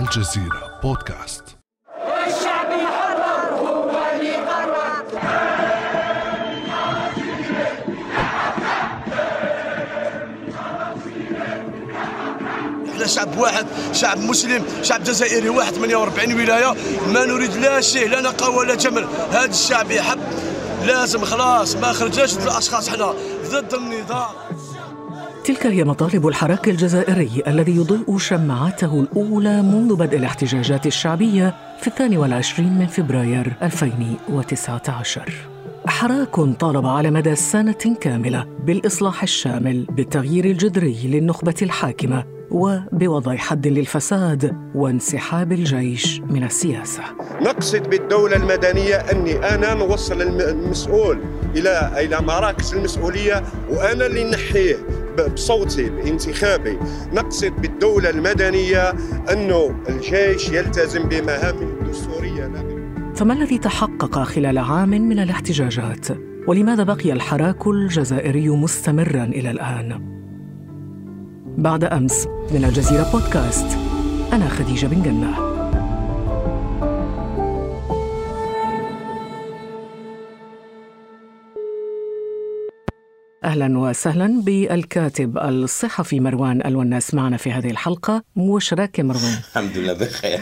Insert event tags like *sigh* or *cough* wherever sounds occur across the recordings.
الجزيرة بودكاست. الشعب يحرر هو اللي قرر. إحنا شعب واحد شعب مسلم شعب جزائري واحد 48 ولاية. ما نريد لا شيء لا نقاوه ولا جمل. هذا الشعب يحب لازم خلاص ما خرجناش ضد الأشخاص إحنا ضد النظام تلك هي مطالب الحراك الجزائري الذي يضيء شمعته الأولى منذ بدء الاحتجاجات الشعبية في الثاني والعشرين من فبراير 2019 حراك طالب على مدى سنة كاملة بالإصلاح الشامل بالتغيير الجذري للنخبة الحاكمة وبوضع حد للفساد وانسحاب الجيش من السياسة. نقصد بالدولة المدنية أني أنا نوصل الم- المسؤول إلى إلى مراكز المسؤولية وأنا اللي نحيه. بصوتي بانتخابي نقصد بالدولة المدنية أنه الجيش يلتزم بمهامه الدستورية فما الذي تحقق خلال عام من الاحتجاجات؟ ولماذا بقي الحراك الجزائري مستمرا إلى الآن؟ بعد أمس من الجزيرة بودكاست أنا خديجة بن جنة. أهلا وسهلا بالكاتب الصحفي مروان الوناس معنا في هذه الحلقة مباشرك يا مروان. *laughs* الحمد لله بخير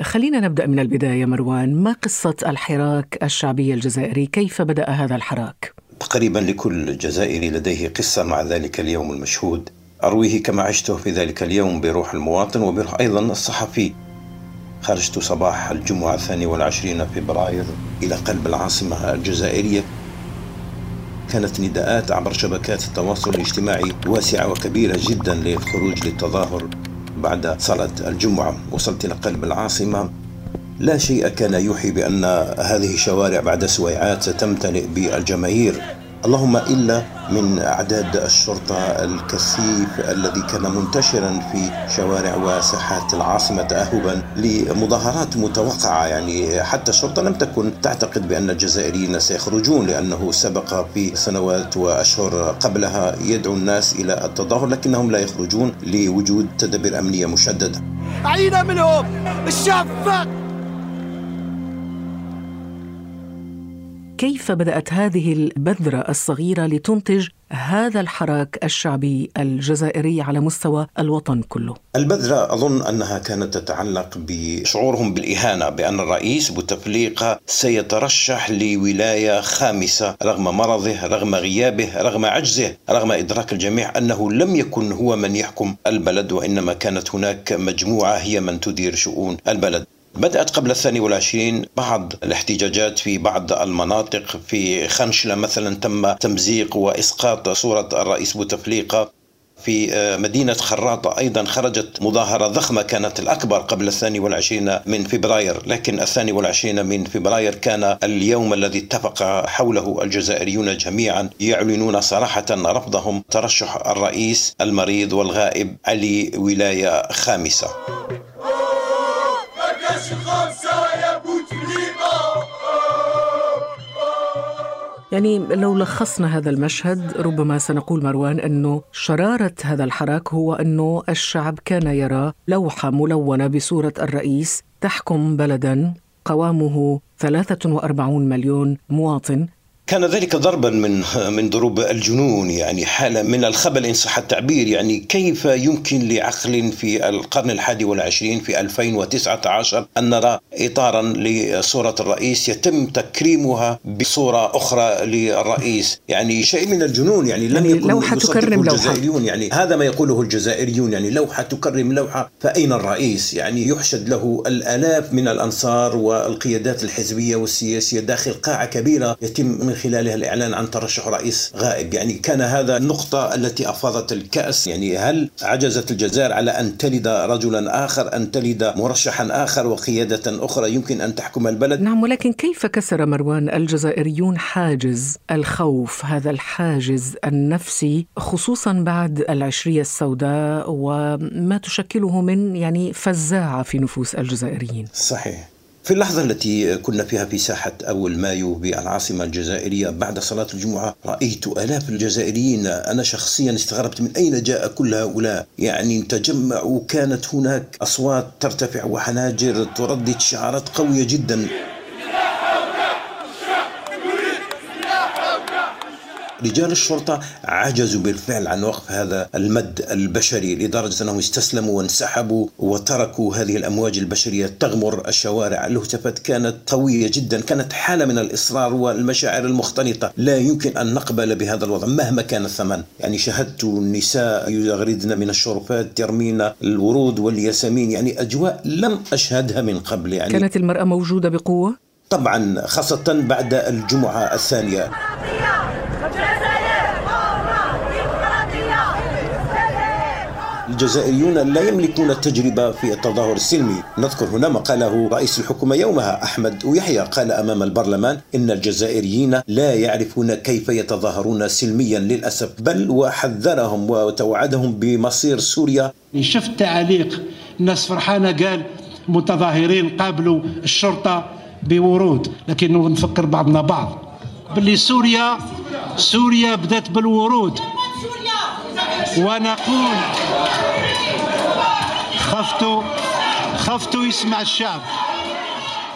خلينا نبدأ من البداية مروان. ما قصة الحراك الشعبي الجزائري؟ كيف بدأ هذا الحراك؟ تقريبا لكل جزائري لديه قصة مع ذلك اليوم المشهود. أرويه كما عشته في ذلك اليوم بروح المواطن وبروح أيضا الصحفي. خرجت صباح الجمعة الثاني والعشرين فبراير إلى قلب العاصمة الجزائرية. كانت نداءات عبر شبكات التواصل الاجتماعي واسعة وكبيرة جدا للخروج للتظاهر بعد صلاة الجمعة. وصلت إلى قلب العاصمة. لا شيء كان يوحي بأن هذه الشوارع بعد سويعات ستمتلئ بالجماهير. اللهم إلا من أعداد الشرطة الكثيف الذي كان منتشرا في شوارع وساحات العاصمة تأهبا لمظاهرات متوقعة. يعني حتى الشرطة لم تكن تعتقد بأن الجزائريين سيخرجون لأنه سبق في سنوات وأشهر قبلها يدعو الناس إلى التظاهر لكنهم لا يخرجون لوجود تدابير أمنية مشددة. عينا منهم! الشعب فاق كيف بدأت هذه البذرة الصغيرة لتنتج هذا الحراك الشعبي الجزائري على مستوى الوطن كله؟ البذرة أظن أنها كانت تتعلق بشعورهم بالإهانة بأن الرئيس بوتفليقة سيترشح لولاية خامسة رغم مرضه رغم غيابه رغم عجزه رغم إدراك الجميع أنه لم يكن هو من يحكم البلد وإنما كانت هناك مجموعة هي من تدير شؤون البلد بدأت قبل الثاني والعشرين بعض الاحتجاجات في بعض المناطق. في خنشلة مثلا تم تمزيق وإسقاط صورة الرئيس بوتفليقة. في مدينة خراطة أيضا خرجت مظاهرة ضخمة كانت الأكبر قبل الثاني والعشرين من فبراير. لكن الثاني والعشرين من فبراير كان اليوم الذي اتفق حوله الجزائريون جميعا يعلنون صراحة رفضهم ترشح الرئيس المريض والغائب علي ولاية خامسة. يعني لو لخصنا هذا المشهد ربما سنقول مروان أنه شرارة هذا الحراك هو أنه الشعب كان يرى لوحة ملونة بصورة الرئيس تحكم بلدا قوامه 43 مليون مواطن كان ذلك ضربا من *laughs* من ضروب الجنون يعني حالة من الخبل إن صح التعبير يعني كيف يمكن لعقل في القرن الحادي والعشرين في 2019 أن نرى إطارا لصورة الرئيس يتم تكريمها بصورة أخرى للرئيس يعني شيء من الجنون يعني لم يعني يكن لوحة يصدقه تكرم لوحة. الجزائريون يعني هذا ما يقوله الجزائريون يعني لوحة تكرم لوحة فأين الرئيس يعني يحشد له الآلاف من الأنصار والقيادات الحزبية والسياسية داخل قاعة كبيرة يتم من خلالها الإعلان عن ترشح رئيس غائب. يعني كان هذا النقطة التي أفاضت الكأس. يعني هل عجزت الجزائر على أن تلد رجلا آخر أن تلد مرشحا آخر وقيادة أخرى يمكن أن تحكم البلد؟ نعم ولكن كيف كسر مروان الجزائريون حاجز الخوف هذا الحاجز النفسي خصوصا بعد العشرية السوداء وما تشكله من يعني فزاعة في نفوس الجزائريين؟ صحيح. في اللحظة التي كنا فيها في ساحة أول مايو بالعاصمة الجزائرية بعد صلاة الجمعة رأيت آلاف الجزائريين. أنا شخصيا استغربت من أين جاء كل هؤلاء؟ يعني تجمعوا كانت هناك أصوات ترتفع وحناجر تردد شعارات قوية جدا. رجال الشرطة عجزوا بالفعل عن وقف هذا المد البشري لدرجة أنهم استسلموا وانسحبوا وتركوا هذه الأمواج البشرية تغمر الشوارع. الهتافات كانت قوية جدا كانت حالة من الإصرار والمشاعر المختلطة لا يمكن أن نقبل بهذا الوضع مهما كان الثمن. يعني شاهدت النساء يغردن من الشرفات يرمين الورود والياسمين. يعني أجواء لم أشهدها من قبل. يعني كانت المرأة موجودة بقوة؟ طبعا خاصة بعد الجمعة الثانية. الجزائريون لا يملكون التجربة في التظاهر السلمي. نذكر هنا ما قاله رئيس الحكومة يومها أحمد ويحيى قال أمام البرلمان إن الجزائريين لا يعرفون كيف يتظاهرون سلميا للأسف بل وحذرهم وتوعدهم بمصير سوريا. شفت تعليق الناس فرحانة قال متظاهرين قابلوا الشرطة بورود لكن نفكر بعضنا بعض. باللي سوريا سوريا بدأت بالورود. ونقول خفت خفت يسمع الشعب.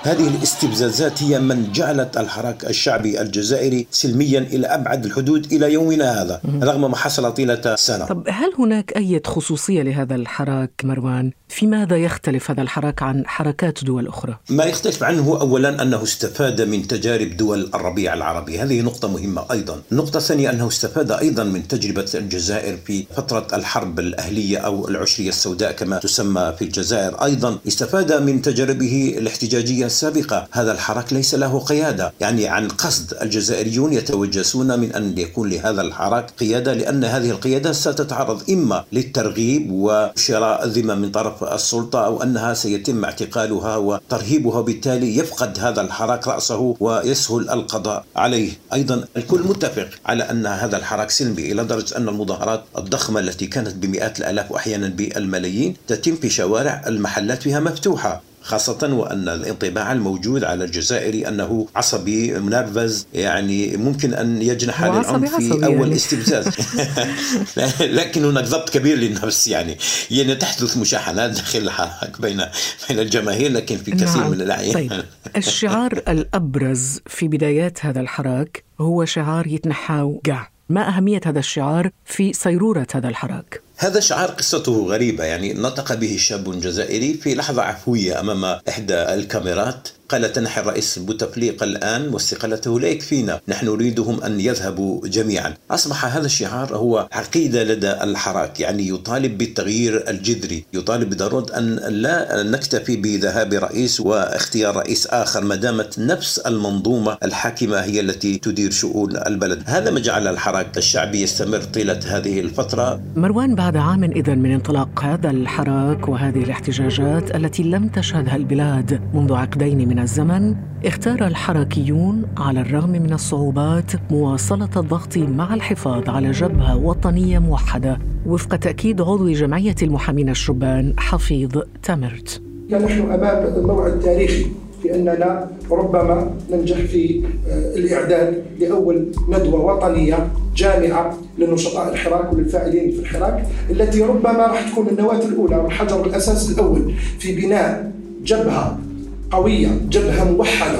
هذه الاستفزازات هي من جعلت الحراك الشعبي الجزائري سلميا إلى أبعد الحدود إلى يومنا هذا رغم ما حصل طيلة سنة. طب هل هناك أي خصوصية لهذا الحراك مروان؟ في ماذا يختلف هذا الحراك عن حركات دول أخرى؟ ما يختلف عنه اولا أنه استفاد من تجارب دول الربيع العربي، هذه نقطة مهمة أيضا. النقطه الثانية أنه استفاد أيضا من تجربة الجزائر في فترة الحرب الأهلية أو العشرية السوداء كما تسمى في الجزائر، أيضا استفاد من تجاربه الاحتجاجية السابقة هذا الحراك ليس له قيادة. يعني عن قصد الجزائريون يتوجسون من أن يكون لهذا الحراك قيادة لأن هذه القيادة ستتعرض إما للترغيب وشراء الذمة من طرف السلطة أو أنها سيتم اعتقالها وترهيبها وبالتالي يفقد هذا الحراك رأسه ويسهل القضاء عليه. أيضا الكل متفق على أن هذا الحراك سلمي إلى درجة أن المظاهرات الضخمة التي كانت بمئات الآلاف وأحيانا بالملايين تتم في شوارع المحلات فيها مفتوحة. خاصة وأن الانطباع الموجود على الجزائري أنه عصبي منرفز يعني ممكن أن يجنح للعنف في أول يعني. استفزاز *laughs* لكن هناك ضبط كبير للنفس يعني يعني تحدث مشاحنات داخل الحراك بين *laughs* بين الجماهير لكن في كثير نعم. من الأحيان طيب. الشعار *laughs* الأبرز في بدايات هذا الحراك هو شعار يتنحاو قع ما أهمية هذا الشعار في صيرورة هذا الحراك؟ هذا شعار قصته غريبة يعني نطق به شاب جزائري في لحظة عفوية أمام إحدى الكاميرات. قال تنحي الرئيس بوتفليقة الآن واستقالته لا يكفينا. نحن نريدهم أن يذهبوا جميعا. أصبح هذا الشعار هو عقيدة لدى الحراك يعني يطالب بالتغيير الجذري. يطالب بضرورة أن لا نكتفي بذهاب رئيس واختيار رئيس آخر ما دامت نفس المنظومة الحاكمة هي التي تدير شؤون البلد. هذا ما جعل الحراك الشعبي يستمر طيلة هذه الفترة. مروان بعد عام إذا من انطلاق هذا الحراك وهذه الاحتجاجات التي لم تشهدها البلاد منذ عقدين من الزمن اختار الحراكيون على الرغم من الصعوبات مواصلة الضغط مع الحفاظ على جبهة وطنية موحدة وفق تأكيد عضو جمعية المحامين الشبان حفيظ تامرت نحن أمام موعد تاريخي بأننا ربما ننجح في آه، الإعداد لأول ندوة وطنية جامعة لنشطاء الحراك وللفاعلين في الحراك التي ربما راح تكون النواة الأولى والحجر الأساس الأول في بناء جبهة قوية جبهة موحدة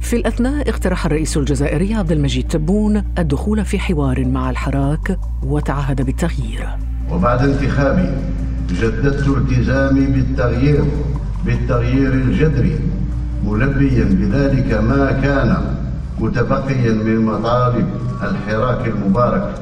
في الأثناء اقترح الرئيس الجزائري عبد المجيد تبون الدخول في حوار مع الحراك وتعهد بالتغيير. وبعد انتخابي جددت التزامي بالتغيير بالتغيير الجذري ملبيا بذلك ما كان متبقيا من مطالب الحراك المبارك.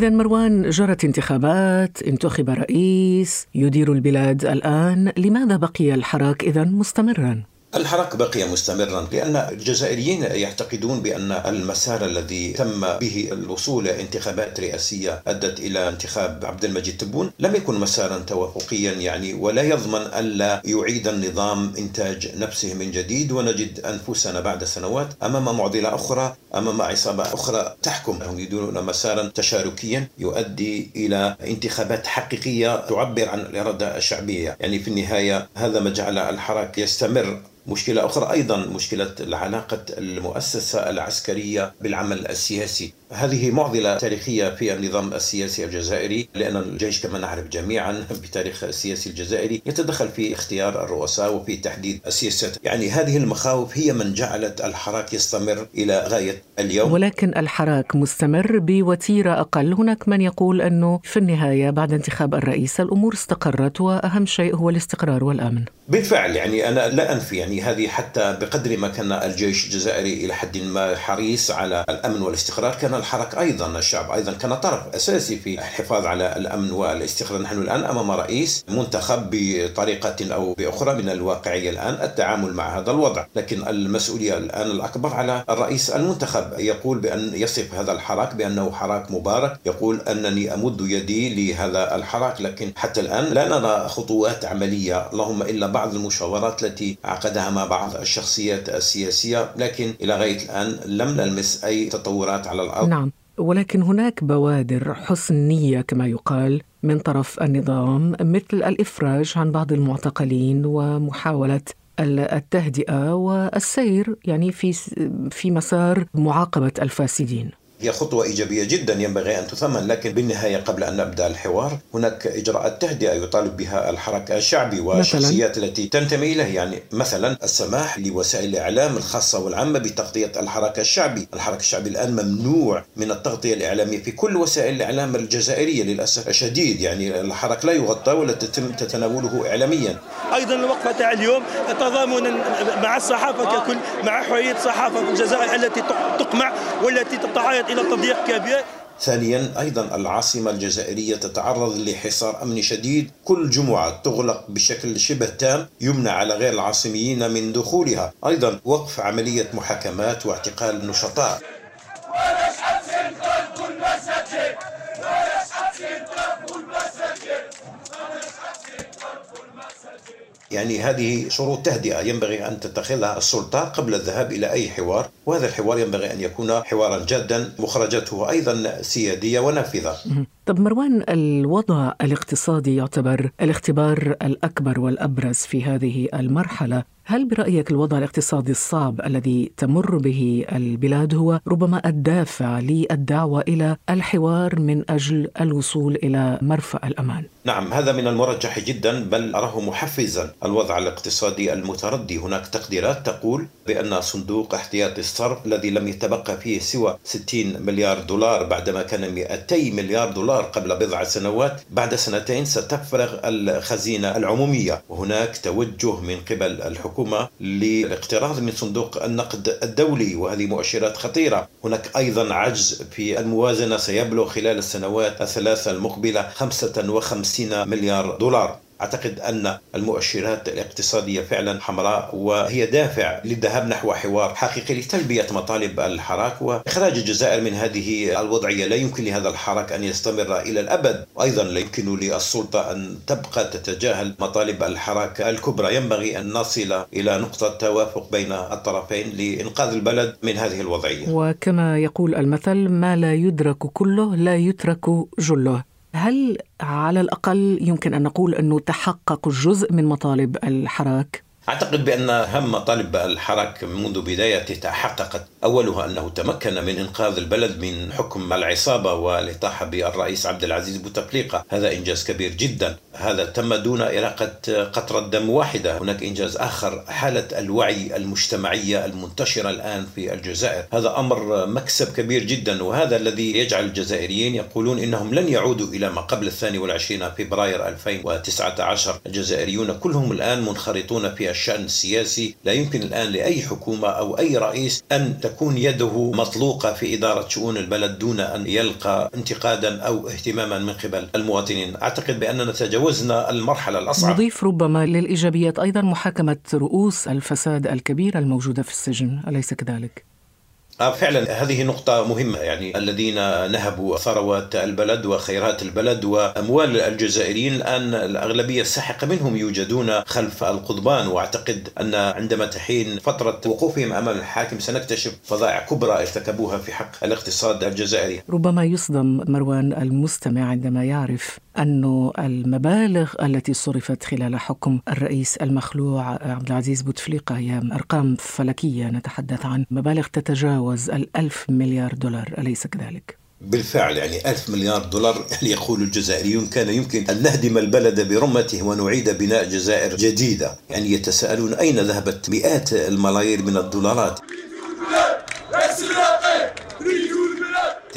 إذا مروان جرت انتخابات، انتخب رئيس يدير البلاد الآن، لماذا بقي الحراك إذا مستمرا؟ الحراك بقي مستمرا لأن الجزائريين يعتقدون بأن المسار الذي تم به الوصول إلى انتخابات رئاسية أدت إلى انتخاب عبد المجيد تبون. لم يكن مسارا توافقيا يعني ولا يضمن ألا يعيد النظام إنتاج نفسه من جديد ونجد أنفسنا بعد سنوات أمام معضلة أخرى أمام عصابة أخرى تحكم. هم يريدون مسارا تشاركيا يؤدي إلى انتخابات حقيقية تعبر عن الإرادة الشعبية. يعني في النهاية هذا ما جعل الحراك يستمر. مشكلة أخرى أيضا مشكلة علاقة المؤسسة العسكرية بالعمل السياسي. هذه معضلة تاريخية في النظام السياسي الجزائري لأن الجيش كما نعرف جميعا *laughs* بتاريخ السياسي الجزائري يتدخل في اختيار الرؤساء وفي تحديد السياسات. يعني هذه المخاوف هي من جعلت الحراك يستمر إلى غاية اليوم. ولكن الحراك مستمر بوتيرة أقل. هناك من يقول أنه في النهاية بعد انتخاب الرئيس الأمور استقرت وأهم شيء هو الاستقرار والأمن. بالفعل يعني أنا لا أنفي يعني هذه حتى بقدر ما كان الجيش الجزائري إلى حد ما حريص على الأمن والاستقرار كان الحرك أيضا الشعب أيضا كان طرف أساسي في الحفاظ على الأمن والاستقرار. نحن الآن أمام رئيس منتخب بطريقة أو بأخرى من الواقعية الآن التعامل مع هذا الوضع. لكن المسؤولية الآن الأكبر على الرئيس المنتخب يقول بأن يصف هذا الحراك بأنه حراك مبارك يقول أنني أمد يدي لهذا الحراك. لكن حتى الآن لا نرى خطوات عملية اللهم إلا بعض المشاورات التي عقدها مع بعض الشخصيات السياسية. لكن إلى غاية الآن لم نلمس أي تطورات على الأرض. نعم ولكن هناك بوادر حسن نيه كما يقال من طرف النظام مثل الإفراج عن بعض المعتقلين ومحاولة التهدئة والسير يعني في في مسار معاقبة الفاسدين. هي خطوة إيجابية جدا ينبغي أن تثمن لكن بالنهاية قبل أن نبدأ الحوار هناك إجراءات تهدئة يطالب بها الحركة الشعبي والشخصيات التي تنتمي إليه يعني مثلا السماح لوسائل الإعلام الخاصة والعامة بتغطية الحركة الشعبي. الحركة الشعبي الآن ممنوع من التغطية الإعلامية في كل وسائل الإعلام الجزائرية للأسف الشديد يعني الحرك لا يغطى ولا تتم تتناوله إعلاميا. أيضا الوقفة تاع اليوم تضامنا مع الصحافة ككل مع حرية الصحافة في الجزائر التي تقمع والتي تتعرض إلى تضييق كبير ثانيا أيضا العاصمة الجزائرية تتعرض لحصار امني شديد. كل جمعة تغلق بشكل شبه تام يمنع على غير العاصميين من دخولها. أيضا وقف عملية محاكمات واعتقال النشطاء يعني هذه شروط تهدئة. ينبغي أن تتخذها السلطة قبل الذهاب إلى أي حوار وهذا الحوار ينبغي أن يكون حوارا جادا مخرجاته أيضا سيادية ونافذة. طب مروان الوضع الاقتصادي يعتبر الاختبار الأكبر والأبرز في هذه المرحلة هل برأيك الوضع الاقتصادي الصعب الذي تمر به البلاد هو ربما الدافع للدعوة إلى الحوار من أجل الوصول إلى مرفأ الأمان؟ نعم هذا من المرجح جدا بل أراه محفزا الوضع الاقتصادي المتردي هناك تقديرات تقول بأن صندوق احتياط الصرف الذي لم يتبقى فيه سوى 60 مليار دولار بعدما كان 200 مليار دولار قبل بضع سنوات بعد سنتين ستفرغ الخزينة العمومية. وهناك توجه من قبل الحكومة للاقتراض من صندوق النقد الدولي وهذه مؤشرات خطيرة. هناك أيضا عجز في الموازنة سيبلغ خلال السنوات الثلاثة المقبلة 55 مليار دولار. أعتقد أن المؤشرات الاقتصادية فعلا حمراء وهي دافع للذهاب نحو حوار حقيقي لتلبية مطالب الحراك وإخراج الجزائر من هذه الوضعية، لا يمكن لهذا الحراك أن يستمر إلى الأبد، وأيضا لا يمكن للسلطة أن تبقى تتجاهل مطالب الحراك الكبرى، ينبغي أن نصل إلى نقطة توافق بين الطرفين لإنقاذ البلد من هذه الوضعية. وكما يقول المثل ما لا يدرك كله لا يترك جله. هل على الأقل يمكن أن نقول أنه تحقق جزء من مطالب الحراك؟ أعتقد بأن أهم مطالب الحراك منذ بدايته تحققت. أولها أنه تمكن من إنقاذ البلد من حكم العصابة والإطاحة بالرئيس عبد العزيز بوتفليقة. هذا إنجاز كبير جدا. هذا تم دون إراقة قطرة دم واحدة. هناك إنجاز آخر حالة الوعي المجتمعية المنتشرة الآن في الجزائر. هذا أمر مكسب كبير جدا وهذا الذي يجعل الجزائريين يقولون إنهم لن يعودوا إلى ما قبل الثاني والعشرين فبراير 2019 الجزائريون كلهم الآن منخرطون في الشأن السياسي لا يمكن الآن لأي حكومة أو أي رئيس أن تكون يده مطلوقة في إدارة شؤون البلد دون أن يلقى انتقادا أو اهتماما من قبل المواطنين أعتقد بأننا تجاوزنا المرحلة الأصعب نضيف ربما للإيجابيات أيضا محاكمة رؤوس الفساد الكبيرة الموجودة في السجن أليس كذلك؟ آه، فعلا هذه نقطة مهمة يعني الذين نهبوا ثروات البلد وخيرات البلد وأموال الجزائريين الآن الأغلبية الساحقة منهم يوجدون خلف القضبان. وأعتقد أن عندما تحين فترة وقوفهم أمام الحاكم سنكتشف فظائع كبرى ارتكبوها في حق الاقتصاد الجزائري. ربما يصدم مروان المستمع عندما يعرف أن المبالغ التي صرفت خلال حكم الرئيس المخلوع عبد العزيز بوتفليقة هي أرقام فلكية نتحدث عن مبالغ تتجاوز الألف مليار دولار أليس كذلك؟ بالفعل يعني ألف مليار دولار يقول الجزائريون كان يمكن أن نهدم البلد برمته ونعيد بناء جزائر جديدة يعني يتساءلون أين ذهبت مئات الملايير من الدولارات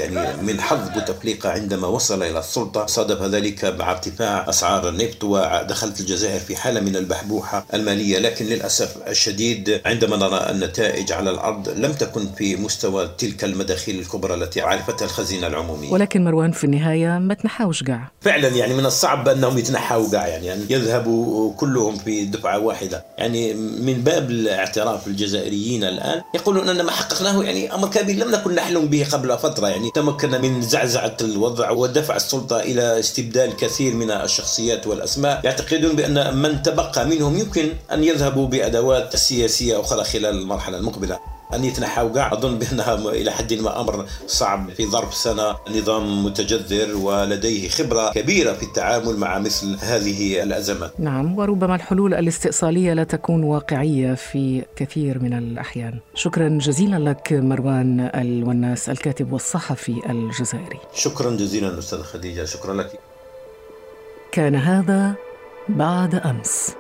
يعني من حظ بوتفليقة عندما وصل إلى السلطة صادف ذلك مع ارتفاع أسعار النفط ودخلت الجزائر في حالة من البحبوحة المالية. لكن للأسف الشديد عندما نرى النتائج على الأرض لم تكن في مستوى تلك المداخيل الكبرى التي عرفتها الخزينة العمومية. ولكن مروان في النهاية ما تنحاوش قاع. فعلا يعني من الصعب أنهم يتنحوا قاع يعني, يعني يذهبوا كلهم في دفعة واحدة. يعني من باب الاعتراف الجزائريين الآن يقولون أن ما حققناه يعني أمر كبير لم نكن نحلم به قبل فترة. يعني تمكن من زعزعة الوضع ودفع السلطة إلى استبدال كثير من الشخصيات والأسماء. يعتقدون بأن من تبقى منهم يمكن أن يذهبوا بأدوات سياسية أخرى خلال المرحلة المقبلة. أن يتنحوا كاع أظن بأنها إلى حد ما أمر صعب في ظرف سنة. نظام متجذر ولديه خبرة كبيرة في التعامل مع مثل هذه الأزمات. نعم وربما الحلول الاستئصالية لا تكون واقعية في كثير من الأحيان. شكرا جزيلا لك مروان الوناس الكاتب والصحفي الجزائري. شكرا جزيلا أستاذ خديجة. شكرا لك. كان هذا بعد أمس.